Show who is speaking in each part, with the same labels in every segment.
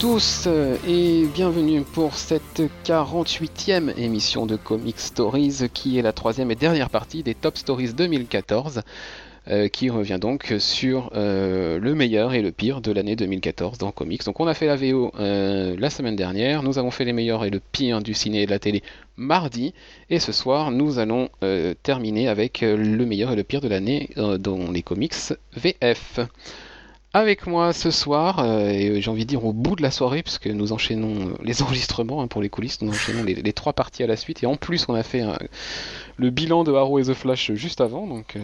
Speaker 1: tous et bienvenue pour cette 48e émission de Comic Stories qui est la troisième et dernière partie des Top Stories 2014 euh, qui revient donc sur euh, le meilleur et le pire de l'année 2014 dans comics. Donc on a fait la VO euh, la semaine dernière, nous avons fait les meilleurs et le pire du ciné et de la télé mardi, et ce soir nous allons terminer avec le meilleur et le pire de l'année dans les comics VF. Avec moi ce soir, et j'ai envie de dire au bout de la soirée, puisque nous enchaînons les enregistrements hein, pour les coulisses, nous enchaînons les, trois parties à la suite, et en plus on a fait le bilan de Arrow et The Flash juste avant, donc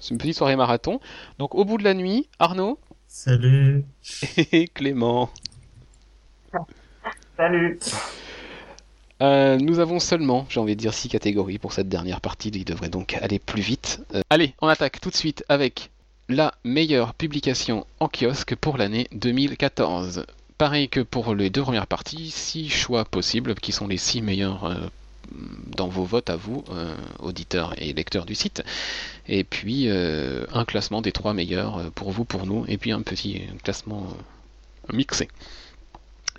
Speaker 1: c'est une petite soirée marathon. Donc au bout de la nuit, Arnaud.
Speaker 2: Salut.
Speaker 1: Et Clément.
Speaker 3: Salut.
Speaker 1: Euh, nous avons seulement, j'ai envie de dire, six catégories pour cette dernière partie. Il devrait donc aller plus vite. Euh, allez, on attaque tout de suite avec la meilleure publication en kiosque pour l'année 2014. Pareil que pour les deux premières parties, six choix possibles qui sont les six meilleurs euh, dans vos votes à vous, euh, auditeurs et lecteurs du site. Et puis euh, un classement des trois meilleurs pour vous, pour nous, et puis un petit classement mixé.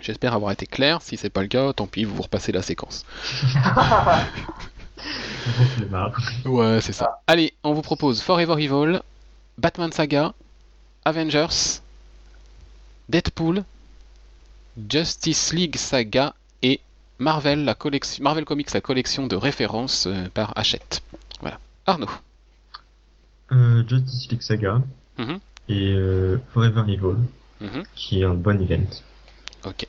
Speaker 1: J'espère avoir été clair. Si c'est pas le cas, tant pis, vous repassez la séquence. ouais, c'est ça. Allez, on vous propose Forever Evil, Batman Saga, Avengers, Deadpool, Justice League Saga et Marvel, la collection, Marvel Comics, la collection de références euh, par Hachette. Voilà. Arnaud.
Speaker 2: Euh, Justice League Saga mhm. et euh, Forever Evil, mhm. qui est un bon event.
Speaker 1: Ok.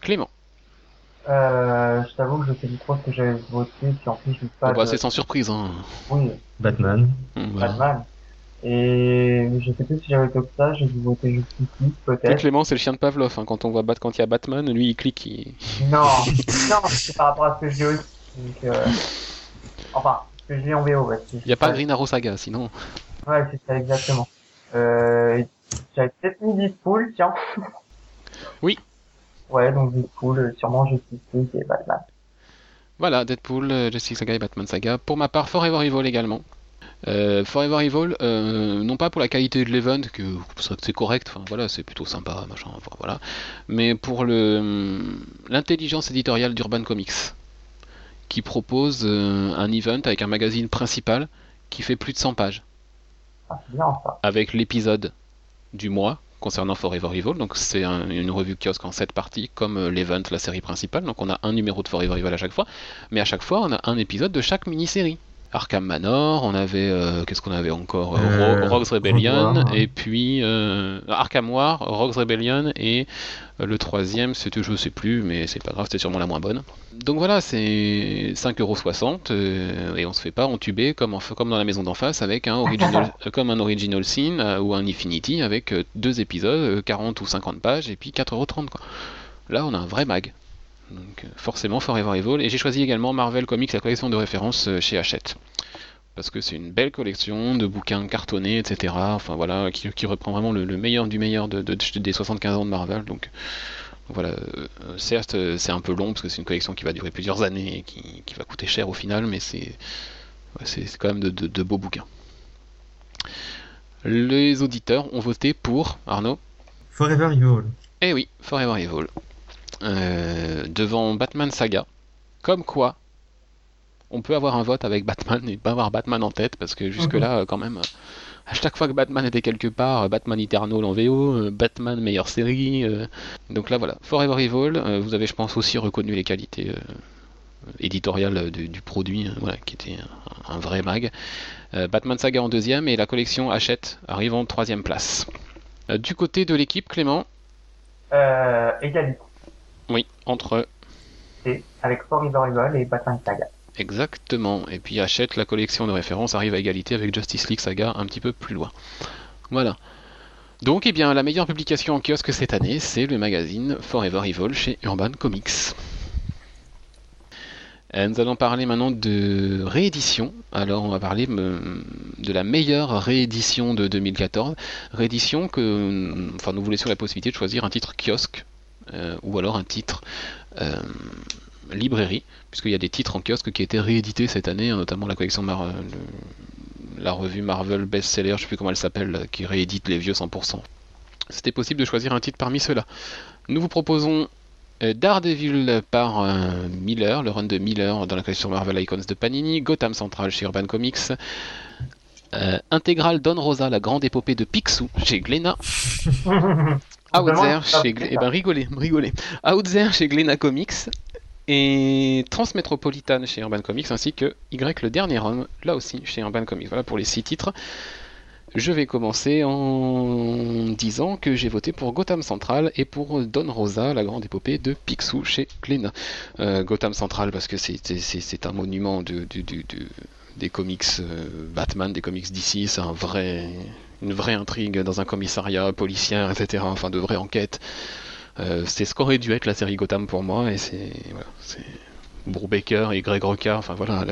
Speaker 1: Clément.
Speaker 3: je t'avoue que je sais plus trop ce que j'avais voté, puis en plus je
Speaker 1: pas. Bah, c'est sans surprise, hein.
Speaker 3: Oui.
Speaker 2: Batman.
Speaker 3: Batman. Et je sais plus si j'avais que ça, j'ai dû voter Justice peut-être.
Speaker 1: Clément, c'est le chien de Pavlov. Hein. Quand on voit quand il y a Batman, lui il clique. Il...
Speaker 3: Non, non, c'est par rapport à ce que j'ai aussi. Donc, euh... Enfin, ce que j'ai en VO. Ouais,
Speaker 1: il n'y a pas Green Arrow Saga, sinon.
Speaker 3: Ouais, c'est ça exactement. Euh... J'avais peut-être mis Deadpool, tiens.
Speaker 1: Oui.
Speaker 3: Ouais, donc Deadpool, sûrement Justice League et Batman.
Speaker 1: Voilà, Deadpool, euh, Justice Saga et Batman Saga. Pour ma part, Forever Evil également. Euh, Forever Evil, euh, non pas pour la qualité de l'event, que c'est correct, enfin voilà, c'est plutôt sympa, machin, voilà, mais pour le l'intelligence éditoriale d'Urban Comics, qui propose euh, un event avec un magazine principal qui fait plus de 100 pages,
Speaker 3: ah, bien, ça.
Speaker 1: avec l'épisode du mois concernant Forever Evil, donc c'est une revue kiosque en 7 parties, comme l'event, la série principale, donc on a un numéro de Forever Evil à chaque fois, mais à chaque fois on a un épisode de chaque mini-série. Arkham Manor, on avait euh, qu'est-ce qu'on avait encore euh, euh, Rogues Rebellion et puis Arkham War, Rogues Rebellion et le troisième c'était je sais plus mais c'est pas grave c'était sûrement la moins bonne. Donc voilà c'est 5,60€ et on se fait pas entuber comme, comme dans la maison d'en face avec un original comme un original scene ou un Infinity avec deux épisodes 40 ou 50 pages et puis 4,30€ quoi. Là on a un vrai mag. Donc euh, forcément Forever Evil. Et j'ai choisi également Marvel Comics, la collection de référence euh, chez Hachette. Parce que c'est une belle collection de bouquins cartonnés, etc. Enfin voilà, qui, reprend vraiment le, meilleur du meilleur de, des 75 ans de Marvel. Donc voilà, euh, certes c'est un peu long parce que c'est une collection qui va durer plusieurs années et qui, va coûter cher au final, mais c'est quand même de, beaux bouquins. Les auditeurs ont voté pour Arnaud?
Speaker 2: Forever Evil.
Speaker 1: Eh oui, Forever Evil. Euh, devant Batman Saga. Comme quoi, on peut avoir un vote avec Batman et pas avoir Batman en tête, parce que jusque-là, mhm. quand même, à chaque fois que Batman était quelque part, Batman Eternal en VO, euh, Batman meilleure série. Euh. donc là, voilà. Forever Evil, vous avez, je pense, aussi reconnu les qualités éditoriales du, produit, voilà, qui était un, vrai mag. Batman Saga en deuxième et la collection Hachette arrive en troisième place. du côté de l'équipe, Clément
Speaker 3: Égalité.
Speaker 1: Oui, entre
Speaker 3: Et avec Forever Evil et Batman Saga.
Speaker 1: Exactement. Et puis achète la collection de références arrive à égalité avec Justice League Saga un petit peu plus loin. Voilà. Donc, eh bien, la meilleure publication en kiosque cette année, c'est le magazine Forever Evil chez Urban Comics. Euh, nous allons parler maintenant de réédition. Alors, on va parler euh, de la meilleure réédition de 2014. Réédition que, enfin, nous vous laissons la possibilité de choisir un titre kiosque ou alors un titre euh, librairie, puisqu'il y a des titres en kiosque qui été réédités cette année, hein, notamment la collection la revue Marvel Bestseller, je sais plus comment elle s'appelle, qui réédite les vieux 100%. c'était possible de choisir un titre parmi ceux-là. Nous vous proposons euh, Daredevil par euh, Miller, le run de Miller dans la collection Marvel Icons de Panini, Gotham Central chez Urban Comics, euh, Intégral Don Rosa, la grande épopée de Picsou chez Glénat. Outzer chez eh ben, rigolez, rigolez. Outzer chez Glénat Comics et Transmétropolitane chez Urban Comics ainsi que Y le dernier homme là aussi chez Urban Comics. Voilà pour les six titres. Je vais commencer en disant que j'ai voté pour Gotham Central et pour Don Rosa, la grande épopée de Picsou chez Glénat. Euh, Gotham Central parce que c'est un monument des comics euh, Batman, des comics d'ici, c'est un vrai, une vraie intrigue dans un commissariat policier, etc. Enfin, de vraies enquêtes. Euh, c'est ce qu'aurait dû être la série Gotham pour moi, et c'est voilà, et Greg Roca, enfin voilà,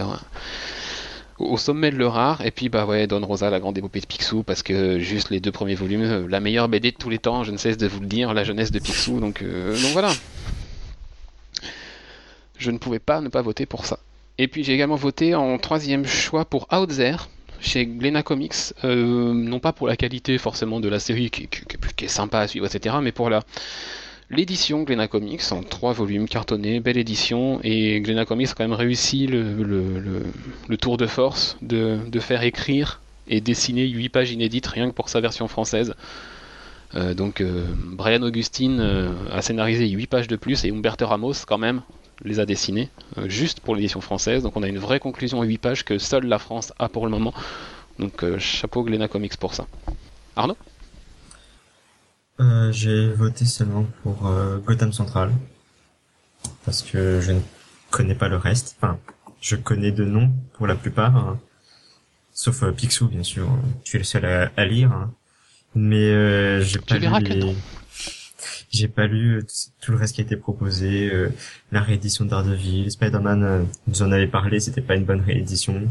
Speaker 1: au sommet de leur. Et puis, bah ouais, Don Rosa, la grande épopée de Picsou, parce que juste les deux premiers volumes, euh, la meilleure BD de tous les temps, je ne cesse de vous le dire, la jeunesse de Picsou. Donc, euh, donc voilà. Je ne pouvais pas ne pas voter pour ça. Et puis j'ai également voté en troisième choix pour Outzer chez Glena Comics, euh, non pas pour la qualité forcément de la série qui, est sympa à suivre, etc., mais pour la, l'édition Glena Comics en trois volumes cartonnés, belle édition, et Glena Comics a quand même réussi le, tour de force de, faire écrire et dessiner 8 pages inédites rien que pour sa version française. Euh, donc euh, Brian Augustine a scénarisé 8 pages de plus et Humberto Ramos quand même les a dessinées juste pour l'édition française. Donc on a une vraie conclusion à 8 pages que seule la France a pour le moment. Donc chapeau Glena Comics pour ça. Arnaud?
Speaker 2: Euh, J'ai voté seulement pour euh, Gotham Central. Parce que je ne connais pas le reste. Enfin, je connais de nom pour la plupart. Hein. Sauf euh, Picsou, bien sûr. Je suis le seul à, lire. Hein. Mais euh, j'ai pas lu les... J'ai pas lu tout le reste qui a été proposé. la réédition d'Ardeville, Spider-Man, nous en avait parlé, c'était pas une bonne réédition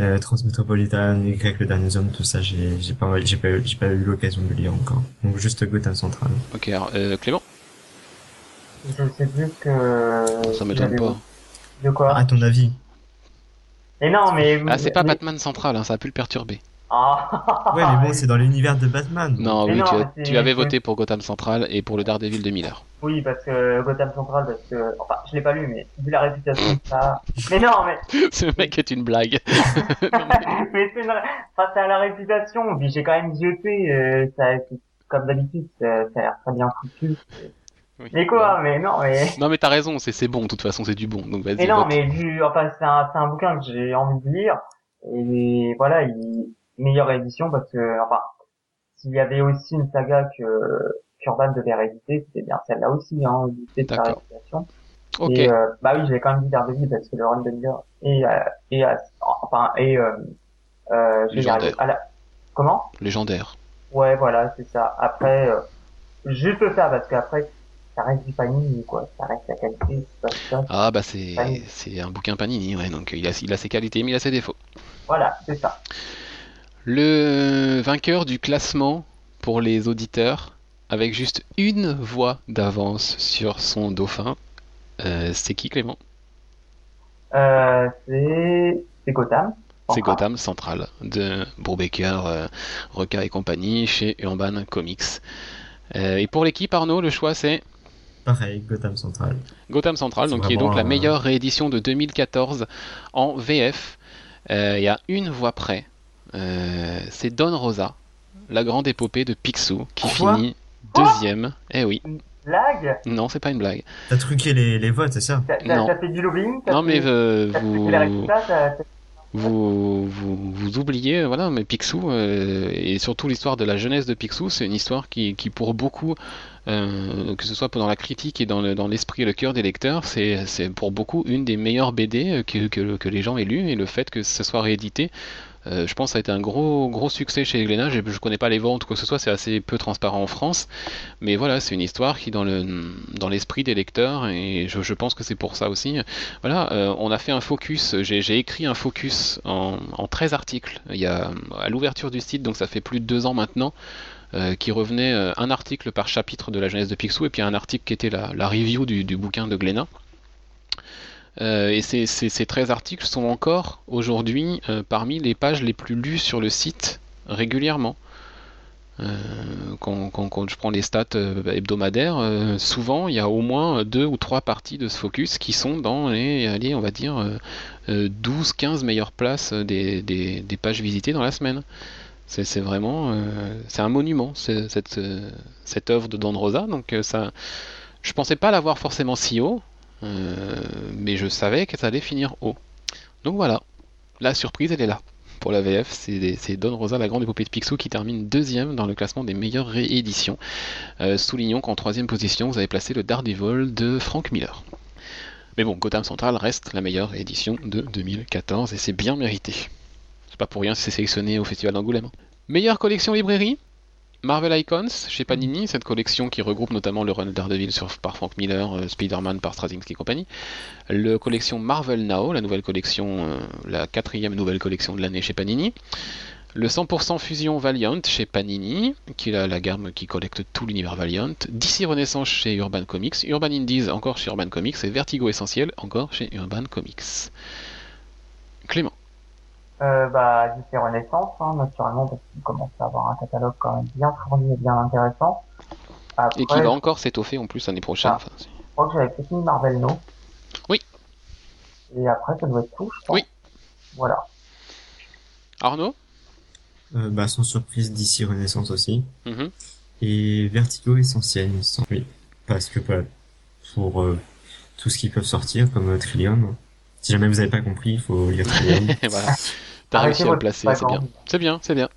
Speaker 2: euh, Transmétropolitan, Y, le dernier homme, tout ça, j'ai, j'ai pas, j'ai pas, j'ai pas eu l'occasion de lire encore. Donc juste Gotham Central.
Speaker 1: Ok, alors, euh, Clément?
Speaker 3: Je sais plus que...
Speaker 1: Ça m'étonne pas.
Speaker 3: De quoi?
Speaker 2: À ton avis?
Speaker 3: Mais non, mais...
Speaker 1: Ah, c'est pas Batman Central, hein, ça a pu le perturber.
Speaker 3: Ah.
Speaker 2: ouais, mais bon, c'est dans l'univers de Batman.
Speaker 1: Non, oui, tu, avais voté pour Gotham Central et pour le Daredevil de Miller.
Speaker 3: Oui, parce que Gotham Central, parce que, enfin, je l'ai pas lu, mais vu la réputation, ça. Mais non, mais.
Speaker 1: Ce mec est une blague.
Speaker 3: mais c'est une... enfin, ça a la réputation. Puis j'ai quand même jeté, euh, ça, comme d'habitude, ça, a l'air très bien foutu. Mais quoi, mais non, mais.
Speaker 1: Non, mais t'as raison, c'est, c'est bon, de toute façon, c'est du bon, donc vas-y.
Speaker 3: Mais non, mais vu, enfin, c'est un, c'est un bouquin que j'ai envie de lire. Et voilà, il, meilleure édition parce que, enfin, s'il y avait aussi une saga que qu'Urban devait rééditer, c'était bien celle-là aussi, hein, de sa réputation.
Speaker 1: Ok.
Speaker 3: Et, euh, bah oui, j'avais quand même dit Daredevil parce que le run de Miller et, euh, et, euh, enfin, et, euh, euh,
Speaker 1: Légendaire.
Speaker 3: À la... Comment?
Speaker 1: Légendaire.
Speaker 3: Ouais, voilà, c'est ça. Après, euh, juste ça parce qu'après, ça reste du Panini, quoi. Ça reste la qualité.
Speaker 1: Ça. Ah, bah, c'est, c'est un bouquin Panini, ouais. Donc, il a, il a ses qualités, mais il a ses défauts.
Speaker 3: Voilà, c'est ça.
Speaker 1: Le vainqueur du classement pour les auditeurs, avec juste une voix d'avance sur son dauphin, euh, c'est qui Clément?
Speaker 3: Euh, C'est Gotham.
Speaker 1: C'est Gotham Central de Brubaker, euh, Roca et compagnie chez Urban Comics. Euh, et pour l'équipe Arnaud, le choix c'est
Speaker 2: Pareil, Gotham Central.
Speaker 1: Gotham Central, donc qui est donc la meilleure réédition de 2014 en VF. Il y a une voix près euh, c'est Don Rosa, la grande épopée de Picsou, qui finit deuxième. Eh oui.
Speaker 3: Blague
Speaker 1: Non, c'est pas une blague.
Speaker 2: T'as truqué les, les votes, c'est ça
Speaker 3: T'as fait du lobbying
Speaker 1: Non, mais euh, vous... Vous, vous, vous, oubliez, voilà, mais Picsou, euh, et surtout l'histoire de la jeunesse de Picsou, c'est une histoire qui, qui pour beaucoup, euh, que ce soit pendant la critique et dans, l'esprit et le cœur des lecteurs, c'est, pour beaucoup une des meilleures BD que, que, que les gens aient lues, et le fait que ce soit réédité, euh, je pense que ça a été un gros, succès chez Glénat. Je ne connais pas les ventes ou quoi que ce soit, c'est assez peu transparent en France. Mais voilà, c'est une histoire qui, dans, dans l'esprit des lecteurs, et je, pense que c'est pour ça aussi. Voilà, euh, on a fait un focus, j'ai, écrit un focus en, en 13 articles à l'ouverture du site, donc ça fait plus de deux ans maintenant. Euh, qui revenait un article par chapitre de la jeunesse de Picsou et puis un article qui était la, la review du, du bouquin de Glénat. Euh, et ces, ces, 13 articles sont encore aujourd'hui euh, parmi les pages les plus lues sur le site régulièrement. Euh, quand, quand- quand je prends les stats hebdomadaires, souvent il y a au moins deux ou trois parties de ce focus qui sont dans les, allez, on va dire, euh, euh, 12-15 meilleures places des, des- des pages visitées dans la semaine. C'est vraiment, c'est un monument, cette, cette œuvre de Don Rosa. Donc ça, je pensais pas l'avoir forcément si haut, mais je savais que ça allait finir haut. Donc voilà, la surprise elle est là. Pour la VF, c'est Don Rosa, la grande épopée de Picsou, qui termine deuxième dans le classement des meilleures rééditions. Euh, soulignons qu'en troisième position, vous avez placé le Daredevil de Frank Miller. Mais bon, Gotham Central reste la meilleure édition de 2014 et c'est bien mérité. C'est pas pour rien si c'est sélectionné au Festival d'Angoulême. Meilleure collection librairie? Marvel Icons chez Panini, cette collection qui regroupe notamment le run Daredevil sur, par Frank Miller, euh, Spider-Man par Straczynski et compagnie. Le collection Marvel Now, la nouvelle collection, euh, la quatrième nouvelle collection de l'année chez Panini. Le 100% Fusion Valiant chez Panini, qui est la, la gamme qui collecte tout l'univers Valiant. DC Renaissance chez Urban Comics. Urban Indies encore chez Urban Comics. Et Vertigo Essentiel encore chez Urban Comics. Clément.
Speaker 3: Euh, bah, DC Renaissance, hein, naturellement, parce qu'il commence à avoir un catalogue quand même bien fourni et bien intéressant. Après,
Speaker 1: Et qui va
Speaker 3: je
Speaker 1: encore s'étoffer en plus l'année prochaine.
Speaker 3: Ah.
Speaker 1: Enfin, c'est-
Speaker 3: crois que j'avais mis Marvel No.
Speaker 1: Oui.
Speaker 3: Et après, ça doit être tout, je pense.
Speaker 1: Oui.
Speaker 3: Voilà.
Speaker 1: Arnaud?
Speaker 2: Euh, bah, sans surprise, d'ici Renaissance aussi.
Speaker 1: Mhm.
Speaker 2: Et Vertigo Essentiel, il me semble. Oui. Parce que, voilà, pour euh, tout ce qui peut sortir, comme euh, Trillium. Si jamais vous n'avez pas compris, il faut lire Trillium.
Speaker 1: Et voilà. T'as
Speaker 3: Arrêtez
Speaker 1: réussi à le placer, c'est bien. C'est bien, c'est bien.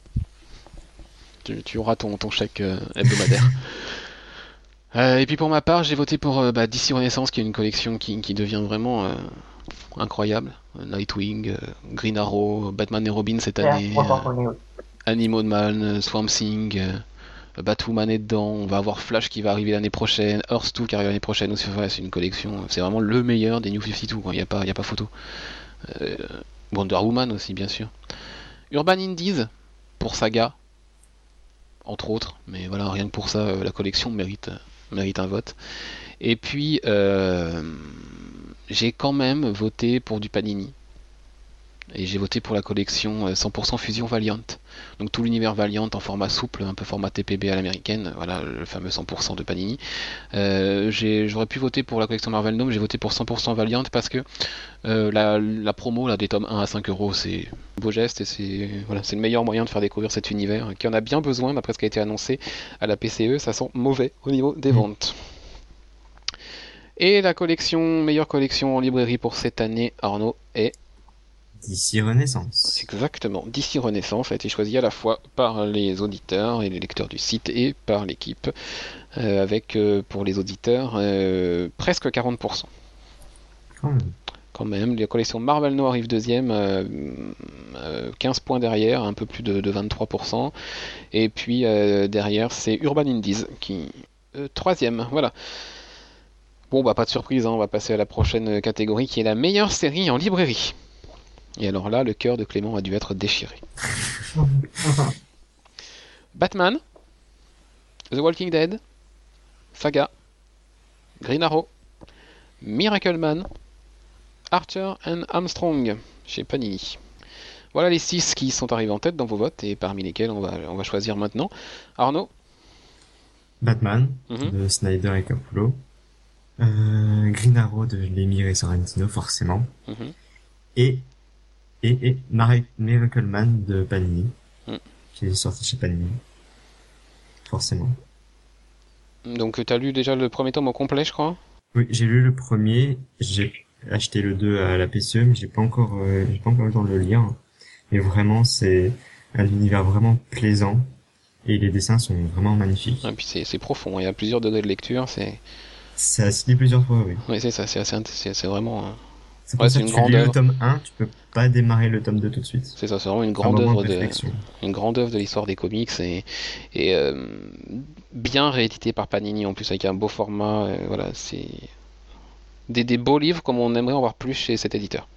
Speaker 1: Tu, tu auras ton, ton chèque euh, hebdomadaire. Euh, et puis pour ma part, j'ai voté pour euh, bah, DC Renaissance, qui est une collection qui, qui devient vraiment incroyable. Nightwing, Green Arrow, Batman et Robin cette année. Animal Man, Swamp Thing, Batwoman est dedans, on va avoir Flash qui va arriver l'année prochaine, Earth 2 qui arrive l'année prochaine c'est une collection, c'est vraiment le meilleur des New 52, il n'y a, pas- y a pas photo. Euh, Wonder Woman aussi, bien sûr. Urban Indies, pour Saga, entre autres, mais voilà, rien que pour ça, euh, la collection mérite, mérite un vote. Et puis, euh, j'ai quand même voté pour du Panini. Et j'ai voté pour la collection euh, 100% Fusion Valiant. Donc tout l'univers Valiant en format souple, un peu format TPB à l'américaine, voilà le fameux 100% de Panini. Euh, J'aurais pu voter pour la collection Marvel No, mais j'ai voté pour 100% Valiant parce que euh, la, la promo là, des tomes 1 à 5 euros, c'est un beau geste et c'est voilà, c'est le meilleur moyen de faire découvrir cet univers qui en a bien besoin d'après ce qui a été annoncé à la PCE. Ça sent mauvais au niveau des ventes. Et la collection, meilleure collection en librairie pour cette année, Arnaud, est
Speaker 2: D'ici Renaissance.
Speaker 1: Exactement. D'ici Renaissance a été choisi à la fois par les auditeurs et les lecteurs du site et par l'équipe, euh, avec euh, pour les auditeurs euh, presque 40%.
Speaker 2: Quand même.
Speaker 1: Quand même, la collection Marvel No arrive deuxième, euh, euh, 15 points derrière, un peu plus de, de 23%. Et puis derrière, c'est Urban Indies qui troisième. Voilà. Bon, bah pas de surprise, hein, on va passer à la prochaine catégorie qui est la meilleure série en librairie. Et alors là, le cœur de Clément a dû être déchiré. Batman, The Walking Dead, Saga, Green Arrow, Miracle Man, Archer and Armstrong chez Panini. Voilà les 6 qui sont arrivés en tête dans vos votes et parmi lesquels on va, on va choisir maintenant. Arnaud
Speaker 2: Batman,
Speaker 1: Mhm.
Speaker 2: de Snyder et Capullo. Euh, Green Arrow de Lemire et Sorrentino, forcément.
Speaker 1: Mhm.
Speaker 2: Et, et, et Miracle Man de Panini,
Speaker 1: Mm.
Speaker 2: qui est sorti chez Panini. Forcément.
Speaker 1: Donc tu as lu déjà le premier tome au complet, je crois?
Speaker 2: Oui, j'ai lu le premier, j'ai acheté le 2 à la PCE, mais j'ai pas encore, euh, j'ai pas encore eu le temps de le lire. Mais vraiment, c'est un univers vraiment plaisant. Et les dessins sont vraiment magnifiques.
Speaker 1: Et puis c'est c'est profond, il y a plusieurs degrés de lecture, c'est
Speaker 2: Ça se lit plusieurs fois, oui.
Speaker 1: oui, c'est ça, c'est vraiment euh,
Speaker 2: C'est
Speaker 1: Ouais, une
Speaker 2: tu
Speaker 1: grande
Speaker 2: lis
Speaker 1: œuvre.
Speaker 2: le tome 1, tu peux pas démarrer le tome 2 tout de suite.
Speaker 1: c'est ça, c'est vraiment une
Speaker 2: Un
Speaker 1: grande œuvre
Speaker 2: de
Speaker 1: une grande œuvre de l'histoire des comics et, et euh, bien réédité par Panini en plus avec un beau format. euh, voilà, c'est des, des beaux livres comme on aimerait en voir plus chez cet éditeur.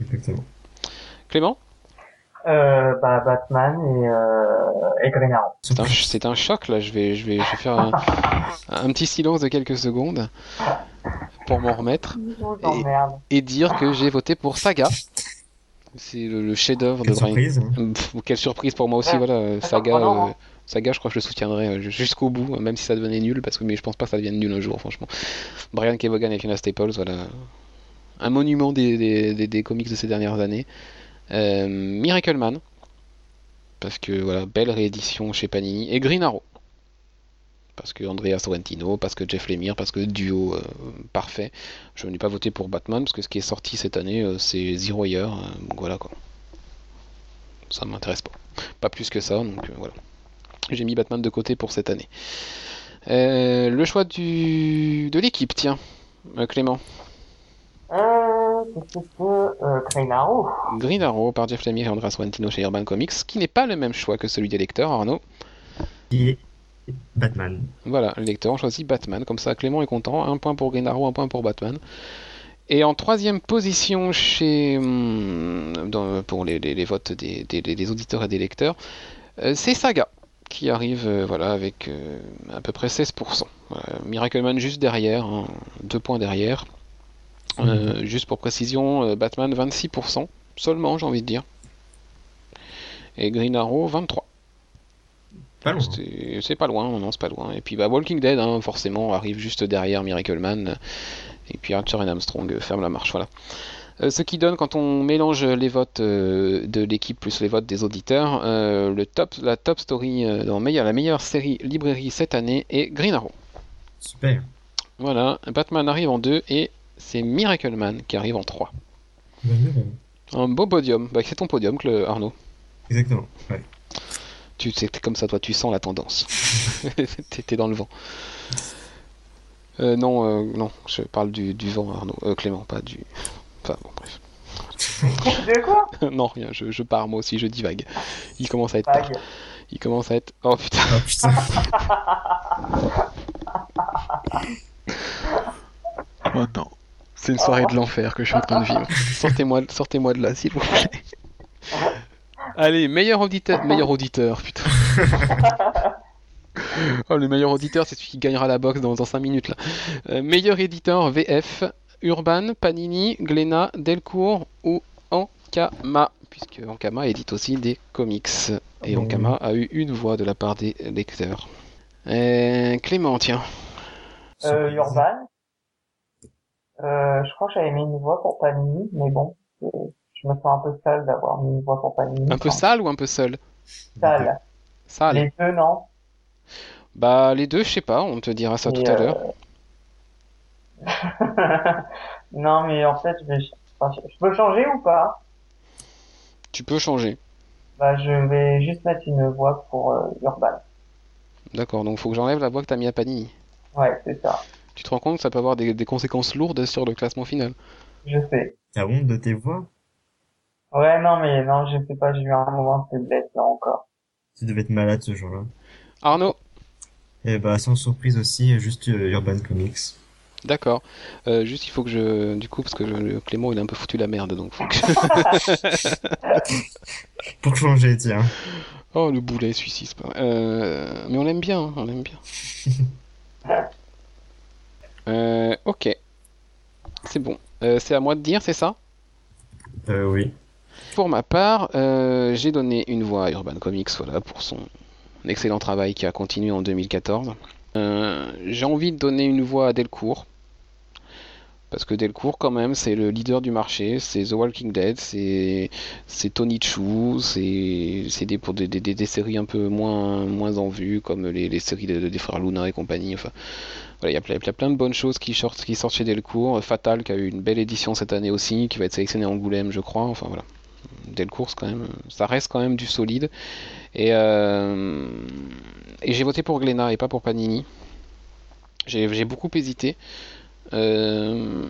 Speaker 2: Exactement.
Speaker 1: Clément,
Speaker 3: Euh, bah, Batman et, euh, et Green Arrow.
Speaker 1: c'est un, ch- c'est un choc là. Je vais, je vais, je vais faire un, un petit silence de quelques secondes pour m'en remettre et dire que j'ai voté pour Saga C'est le, le chef-d'œuvre de Brian.
Speaker 2: surprise.
Speaker 1: Pff, quelle surprise pour moi aussi,
Speaker 3: Ouais,
Speaker 1: voilà. Saga, euh,
Speaker 3: hein.
Speaker 1: Saga, je crois que je le soutiendrai jusqu'au bout, même si ça devenait nul, parce que mais je pense pas que ça devienne nul un jour, franchement. Brian Kevogan et Fiona Staples, voilà. Un monument des, des, des- des comics de ces dernières années. Euh, Miracle Man, parce que voilà, belle réédition chez Panini. Et Green Arrow. Parce que Andrea Sorrentino, parce que Jeff Lemire, parce que duo euh, parfait. Je n'ai pas voté pour Batman, parce que ce qui est sorti cette année, euh, c'est Zero Year. euh, donc voilà quoi. Ça m'intéresse pas. Pas plus que ça, donc voilà. J'ai mis Batman de côté pour cette année. Le choix du... de l'équipe, tiens, Clément.
Speaker 3: Euh, Green Arrow.
Speaker 1: Green Arrow par Jeff Lemire et Andrea Sorrentino chez Urban Comics, qui n'est pas le même choix que celui des lecteurs, Arnaud.
Speaker 2: Et Batman.
Speaker 1: Voilà, les lecteurs ont choisi Batman, comme ça Clément est content. Un point pour Green Arrow, un point pour Batman. Et en troisième position chez dans- pour les, les- les votes des, des- des auditeurs et des lecteurs, euh, c'est Saga qui arrive euh, voilà avec euh, à peu près 16%. Voilà, Miracle Man juste derrière, hein, deux points derrière. Euh, juste pour précision, euh, Batman 26% seulement, j'ai envie de dire. Et Green Arrow 23.
Speaker 2: Pas loin.
Speaker 1: C'est pas loin, non, c'est pas loin. Et puis bah, Walking Dead, hein, forcément, arrive juste derrière Miracle Man. Et puis Archer et Armstrong ferment la marche, voilà. Euh, ce qui donne, quand on mélange les votes euh, de l'équipe plus les votes des auditeurs, euh, le top, la top story dans meilleure, la meilleure série librairie cette année est Green Arrow.
Speaker 2: Super.
Speaker 1: Voilà, Batman arrive en 2 et c'est Miracle Man qui arrive en 3.
Speaker 2: Bah.
Speaker 1: Un beau podium, bah, c'est ton podium, Arnaud.
Speaker 2: Exactement. Ouais.
Speaker 1: Tu sais, t'es comme ça, toi, tu sens la tendance. T'es t'es dans le vent. Euh, non, euh, non, je parle du, du vent, Arnaud. Euh, Clément, pas du. Enfin, bon, bref.
Speaker 3: De quoi?
Speaker 1: non, rien, je, je pars, moi aussi, je divague. Il commence à être tard. Il commence à être. Oh putain.
Speaker 2: Oh putain.
Speaker 1: Oh non. C'est une soirée de l'enfer que je suis en train de vivre. Sortez-moi sortez de là, s'il vous plaît. Allez, meilleur auditeur. Meilleur auditeur, putain. Oh, le meilleur auditeur, c'est celui qui gagnera la box dans, dans 5 minutes là. Euh, meilleur éditeur VF, Urban, Panini, Glénat, Delcourt ou Ankama, puisque Ankama édite aussi des comics. Et
Speaker 2: Bon.
Speaker 1: Ankama a eu une voix de la part des lecteurs. Euh, Clément, tiens.
Speaker 3: Euh, Urban. Euh, je crois que j'avais mis une voix pour Panini, mais bon, je me sens un peu sale d'avoir mis une voix pour Panini.
Speaker 1: Un peu
Speaker 3: Enfin,
Speaker 1: sale ou un peu seul
Speaker 3: Sale.
Speaker 1: Sale.
Speaker 3: Les deux, non?
Speaker 1: Bah les deux, je sais pas, on te dira ça
Speaker 3: Et,
Speaker 1: tout à l'heure.
Speaker 3: euh, non, mais en fait, je, vais... enfin, je je peux changer ou pas?
Speaker 1: Tu peux changer.
Speaker 3: Bah, je vais juste mettre une voix pour euh, Urban.
Speaker 1: D'accord, donc faut que j'enlève la voix que t'as mis à Panini.
Speaker 3: Ouais, c'est ça.
Speaker 1: Tu te rends compte que ça peut avoir des, des conséquences lourdes sur le classement final.
Speaker 3: Je sais.
Speaker 2: T'as honte de tes voix?
Speaker 3: Ouais, non, mais non, je sais pas, j'ai eu un moment de faiblesse là encore.
Speaker 2: Tu devais être malade ce jour-là.
Speaker 1: Arnaud,
Speaker 2: Et bah sans surprise aussi, juste euh, Urban Comics.
Speaker 1: d'accord. Euh, juste il faut que je... Du coup, parce que je- Clément il a un peu foutu la merde, donc faut que...
Speaker 2: Pour changer, tiens.
Speaker 1: Oh le boulet celui-ci, c'est pas. Euh, Mais on l'aime bien, hein, on l'aime bien. Euh, ok. C'est bon. Euh, c'est à moi de dire, c'est ça?
Speaker 2: Euh, oui.
Speaker 1: Pour ma part, euh, j'ai donné une voix à Urban Comics voilà, pour son excellent travail qui a continué en 2014. Euh, j'ai envie de donner une voix à Delcourt. Parce que Delcourt, quand même, c'est le leader du marché, c'est The Walking Dead, c'est Tony Chu, c'est des, pour des, des, des- séries un peu moins, moins en vue, comme les, les séries de- des frères Luna et compagnie. Enfin, il y a y a plein de bonnes choses qui sortent, qui sortent chez Delcourt. Fatal, qui a eu une belle édition cette année aussi, qui va être sélectionné à Angoulême, je crois. Enfin voilà. Delcourt, quand même, ça reste quand même du solide. Et, euh, et j'ai voté pour Glénat et pas pour Panini. J'ai beaucoup hésité. Euh,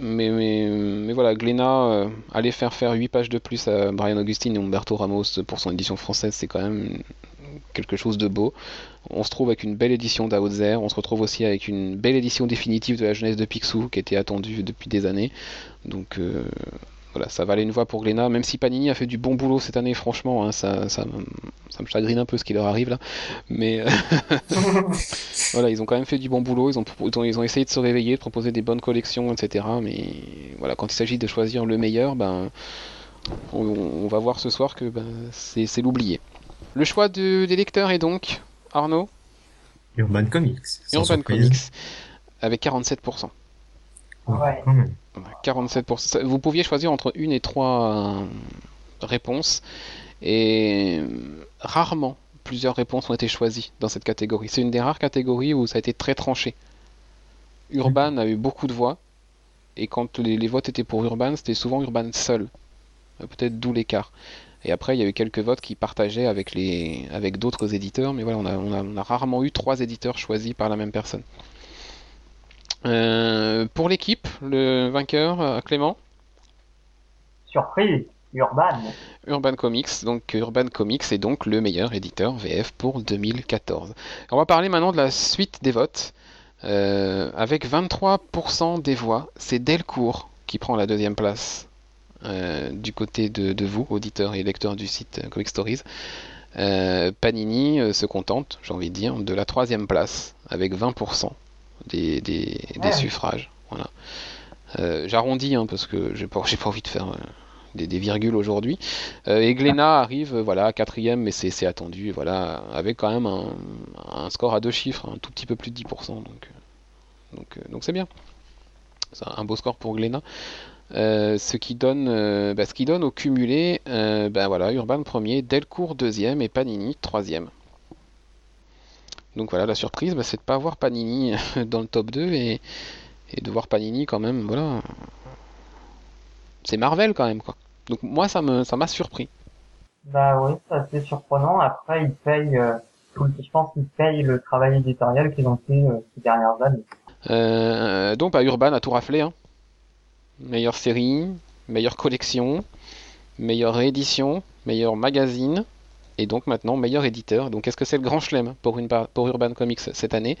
Speaker 1: mais, voilà, Glénat, euh, aller faire faire 8 pages de plus à Brian Augustine et Humberto Ramos pour son édition française, c'est quand même quelque chose de beau. On se trouve avec une belle édition d'Outzer, on se retrouve aussi avec une belle édition définitive de la jeunesse de Picsou qui était attendue depuis des années. Donc euh, voilà, ça valait une voix pour Glénat, même si Panini a fait du bon boulot cette année, franchement, hein, ça, ça, me- ça me chagrine un peu ce qui leur arrive là. Mais euh, voilà, ils ont quand même fait du bon boulot, ils ont, ils ont, ils ont essayé de se réveiller, de proposer des bonnes collections, etc. Mais voilà, quand il s'agit de choisir le meilleur, ben On, on va voir ce soir que ben, c'est c'est l'oublié. Le choix de- des lecteurs est donc, Arnaud,
Speaker 2: Urban Comics.
Speaker 1: Urban
Speaker 2: surprise.
Speaker 1: Comics, avec 47%.
Speaker 3: Ouais.
Speaker 2: Quand même.
Speaker 1: 47%. Vous pouviez choisir entre une et trois euh, réponses, et euh, rarement plusieurs réponses ont été choisies dans cette catégorie. C'est une des rares catégories où ça a été très tranché. Urban a eu beaucoup de voix, et quand les, les votes étaient pour Urban, c'était souvent Urban seul. Euh, Peut-être d'où l'écart. Et après, il y a eu quelques votes qui partageaient avec, les, avec d'autres éditeurs, mais voilà, on a, on, a, on a rarement eu trois éditeurs choisis par la même personne. Euh, pour l'équipe, le vainqueur, euh, Clément
Speaker 3: Surprise, Urban.
Speaker 1: Urban Comics, donc Urban Comics est donc le meilleur éditeur VF pour 2014. On va parler maintenant de la suite des votes. Euh, avec 23% des voix, c'est Delcourt qui prend la deuxième place euh, du côté de, de vous, auditeurs et lecteurs du site Comic Stories. Euh, Panini se contente, j'ai envie de dire, de la troisième place avec 20% des, des, suffrages. Voilà. Euh, J'arrondis hein, parce que j'ai pas, j'ai pas envie de faire euh, des, des virgules aujourd'hui. Euh, et Glénat arrive, voilà, quatrième, mais c'est attendu, voilà, avec quand même un, un score à deux chiffres, un tout petit peu plus de 10%, donc donc donc c'est bien. C'est un beau score pour Glénat. Euh, ce qui donne, euh, bah, ce qui donne au cumulé, euh, bah, voilà, Urban premier, Delcourt deuxième et Panini troisième. Donc voilà, la surprise, bah, c'est de pas avoir Panini dans le top 2 et, et de voir Panini quand même, voilà. C'est Marvel quand même, quoi. Donc moi, ça me, ça m'a surpris.
Speaker 3: Bah oui, c'est assez surprenant. Après, ils payent, euh, je pense qu'ils payent le travail éditorial qu'ils ont fait euh, ces dernières années.
Speaker 1: Euh, donc bah, Urban a tout raflé. Hein. Meilleure série, meilleure collection, meilleure réédition, meilleur magazine, et donc maintenant meilleur éditeur. Donc est-ce que c'est le grand chelem pour, Urban Comics cette année?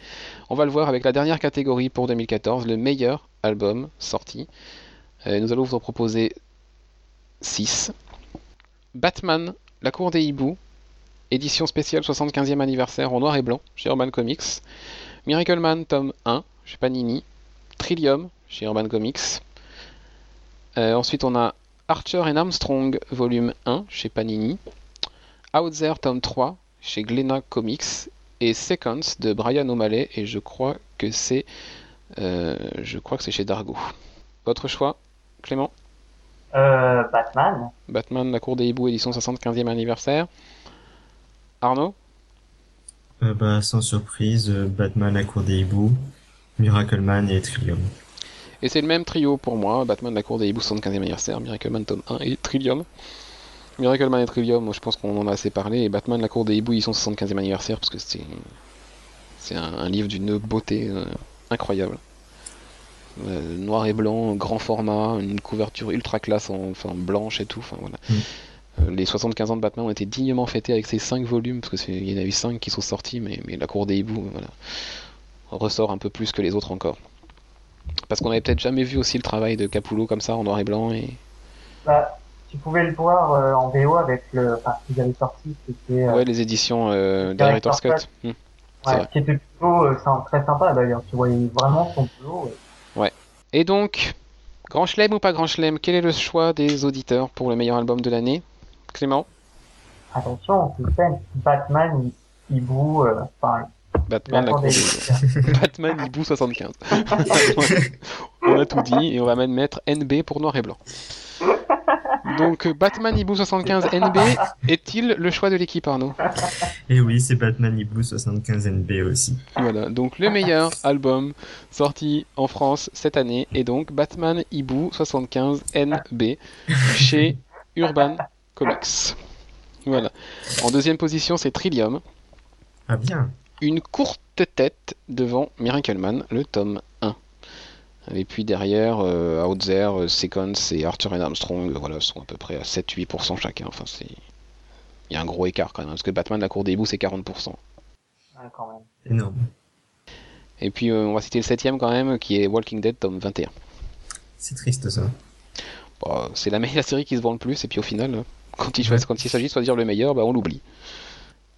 Speaker 1: On va le voir avec la dernière catégorie pour 2014, le meilleur album sorti. Euh, nous allons vous en proposer 6. Batman, La Cour des Hiboux, édition spéciale 75e anniversaire en noir et blanc chez Urban Comics. Miracle Man, tome 1 chez Panini. Trillium chez Urban Comics. Euh, ensuite, on a Archer and Armstrong, volume 1 chez Panini. Out There, tome 3 chez Glénat Comics. Et Seconds de Brian O'Malley. Et je crois que c'est. euh, je crois que c'est chez Dargo. Votre choix, Clément?
Speaker 3: Euh, Batman.
Speaker 1: Batman, La Cour des Hiboux, édition 75e anniversaire. Arnaud?
Speaker 2: Euh, bah, sans surprise, Batman, la cour des hiboux, Miracle Man et Trillium.
Speaker 1: Et c'est le même trio pour moi, Batman, la cour des hiboux, 75e anniversaire, Miracle Man tome 1 et Trillium. Miracle Man et Trillium, moi, je pense qu'on en a assez parlé, et Batman, la cour des hiboux, ils sont 75e anniversaire, parce que c'est c'est un, un livre d'une beauté euh, incroyable. Euh, noir et blanc, grand format, une couverture ultra classe en, enfin, blanche et tout, enfin voilà.
Speaker 2: Mm.
Speaker 1: Euh, les 75 ans de Batman ont été dignement fêtés avec ces 5 volumes, parce qu'il y en a eu 5 qui sont sortis, mais, mais la cour des hiboux, voilà, ressort un peu plus que les autres encore. Parce qu'on avait peut-être jamais vu aussi le travail de Capullo comme ça en noir et blanc et
Speaker 3: Bah, tu pouvais le voir euh, en VO avec le, enfin, ce qu'ils avaient sorti, c'était, euh,
Speaker 1: ouais les éditions euh, Cut. Hmm. c'est
Speaker 3: ouais, qui était plutôt euh, très sympa d'ailleurs. Tu voyais vraiment son boulot. euh.
Speaker 1: Et donc, grand chelem ou pas grand chelem, quel est le choix des auditeurs pour le meilleur album de l'année? Clément?
Speaker 3: Attention, simple. Batman, boue, euh, enfin,
Speaker 1: Batman, la Batman Hibou 75. on a tout dit et on va même mettre NB pour noir et blanc. Donc euh, Batman Hibou 75 NB est-il le choix de l'équipe Arnaud?
Speaker 2: Et oui, c'est Batman Hibou 75 NB aussi.
Speaker 1: Voilà, donc le meilleur album sorti en France cette année est donc Batman Hibou 75 NB chez Urban Comics. Voilà. En deuxième position, c'est Trillium.
Speaker 2: Ah bien.
Speaker 1: Une courte tête devant Miracle Man, le tome 1. Et puis derrière, euh, Out There, euh, Seconds et Arthur and Armstrong, euh, voilà, sont à peu près à 7-8% chacun. Enfin, c'est. Il y a un gros écart quand même, parce que Batman, la cour des hiboux, c'est 40%.
Speaker 3: Ouais, quand même.
Speaker 2: Énorme.
Speaker 1: Et puis euh, on va citer le septième quand même, qui est Walking Dead, tome 21.
Speaker 2: C'est triste ça.
Speaker 1: Bon, c'est la, me- la série qui se vend le plus, et puis au final, quand il, choisit- quand il s'agit de choisir le meilleur, bah, on l'oublie.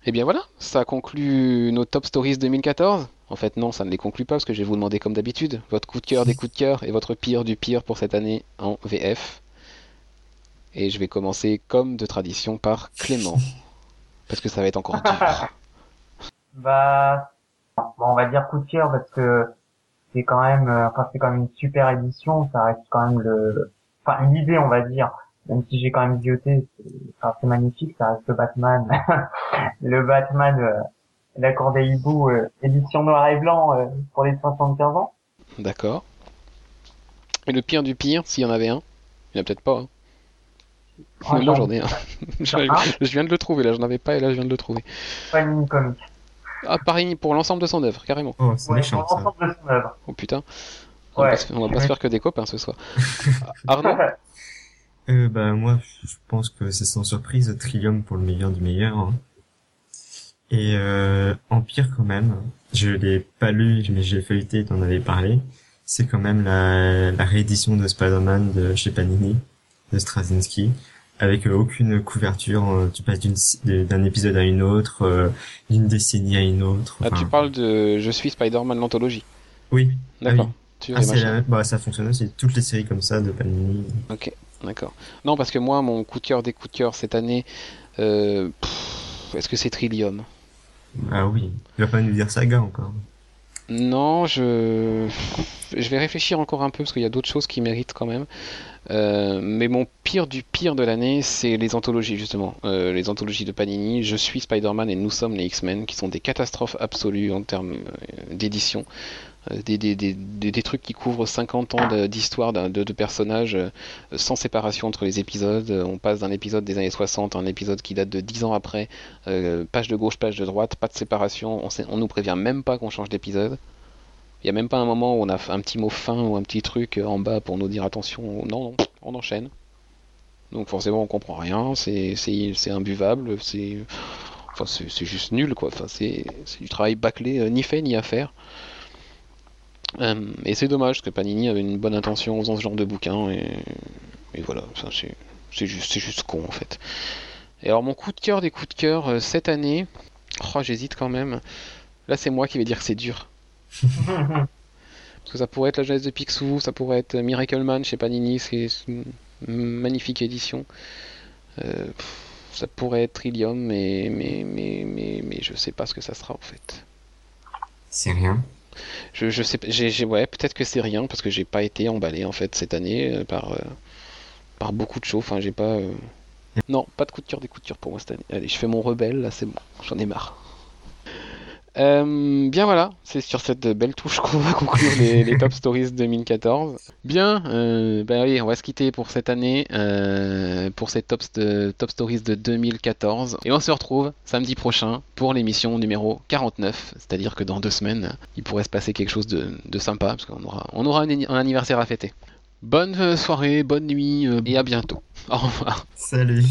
Speaker 1: Et bien voilà, ça conclut nos top stories 2014. En fait, non, ça ne les conclut pas, parce que je vais vous demander, comme d'habitude, votre coup de cœur des coups de cœur et votre pire du pire pour cette année en VF. Et je vais commencer comme de tradition par Clément. Parce que ça va être encore dur.
Speaker 3: Bah, bon, on va dire coup de cœur parce que c'est quand même, euh, enfin c'est quand même une super édition. Ça reste quand même le, enfin l'idée, on va dire. Même si j'ai quand même idioté, c'est enfin, magnifique. Ça reste le Batman, le Batman, la cour des hiboux, euh, édition noir et blanc euh, pour les 75 ans.
Speaker 1: D'accord. Et le pire du pire, s'il y en avait un Il n'y en a peut-être pas. hein.
Speaker 3: Ouais,
Speaker 1: Moi j'en ai un. je, je viens de le trouver, là j'en avais pas et là je viens de le trouver.
Speaker 3: Panini Comics.
Speaker 1: Ah, pareil pour l'ensemble de son œuvre, carrément.
Speaker 2: Oh, c'est
Speaker 3: Ouais,
Speaker 2: méchant,
Speaker 3: pour
Speaker 2: ça.
Speaker 3: l'ensemble de son œuvre.
Speaker 1: Oh putain. On va,
Speaker 3: Ouais.
Speaker 1: pas se, on va pas se faire que des copains ce soir. Arnaud?
Speaker 2: Euh, bah, moi, je pense que c'est sans surprise Trillium pour le meilleur du meilleur. hein. Et euh, Empire, quand même, je l'ai pas lu, mais j'ai feuilleté, t'en avais parlé. C'est quand même la, la réédition de Spider-Man de chez Panini, de Straczynski, avec euh, aucune couverture. euh, Tu passes d'un épisode à une autre, euh, d'une décennie à une autre.
Speaker 1: Ah, tu parles de Je suis Spider-Man l'anthologie.
Speaker 2: Oui.
Speaker 1: D'accord.
Speaker 2: oui.
Speaker 1: Tu
Speaker 2: Ah, c'est
Speaker 1: machins.
Speaker 2: la- bah, ça fonctionne aussi. Toutes les séries comme ça de Panini.
Speaker 1: Ok, d'accord. Non, parce que moi, mon coup de cœur des coups de cœur cette année, euh, est-ce que c'est Trillium?
Speaker 2: Ah oui. Tu vas pas nous dire Saga encore.
Speaker 1: Non, je... je vais réfléchir encore un peu parce qu'il y a d'autres choses qui méritent quand même. Euh, mais mon pire du pire de l'année, c'est les anthologies justement. Euh, les anthologies de Panini. Je suis Spider-Man et nous sommes les X-Men, qui sont des catastrophes absolues en termes euh, d'édition. Des, trucs qui couvrent 50 ans d'histoire de, de personnages sans séparation entre les épisodes. On passe d'un épisode des années 60 à un épisode qui date de 10 ans après. Page de gauche, page de droite, pas de séparation. On, on nous prévient même pas qu'on change d'épisode. Il n'y a même pas un moment où on a un petit mot fin ou un petit truc en bas pour nous dire attention. Non, non, on enchaîne. Donc forcément on comprend rien, c'est imbuvable, c'est juste nul quoi. C'est du travail bâclé, euh, ni fait ni à faire. Euh, et c'est dommage parce que Panini avait une bonne intention en faisant ce genre de bouquin et, voilà, c'est juste, juste con en fait. Et alors mon coup de cœur des coups de cœur euh, cette année, oh, j'hésite quand même. Là c'est moi qui vais dire que c'est dur. Parce que ça pourrait être la jeunesse de Picsou, ça pourrait être Miracle Man chez Panini, c'est c'est une magnifique édition. Euh, ça pourrait être Trillium, mais, mais, mais, mais, mais je sais pas ce que ça sera en fait.
Speaker 2: C'est rien.
Speaker 1: Je, je sais, j'ai, ouais, peut-être que c'est rien parce que j'ai pas été emballé en fait cette année euh, par, euh, par beaucoup de choses. Enfin, j'ai pas. euh, Non, pas de cœur des cœur pour moi cette année. Allez, je fais mon rebelle, là c'est bon, j'en ai marre. Euh, bien voilà, c'est sur cette belle touche qu'on va conclure les, les Top Stories 2014. Bien, euh, ben oui, on va se quitter pour cette année, euh, pour ces top, Stories de 2014. Et on se retrouve samedi prochain pour l'émission numéro 49, c'est-à-dire que dans deux semaines, il pourrait se passer quelque chose de, de sympa, parce qu'on aura, on aura un, un anniversaire à fêter. Bonne soirée, bonne nuit, euh, et à bientôt. Au revoir.
Speaker 2: Salut.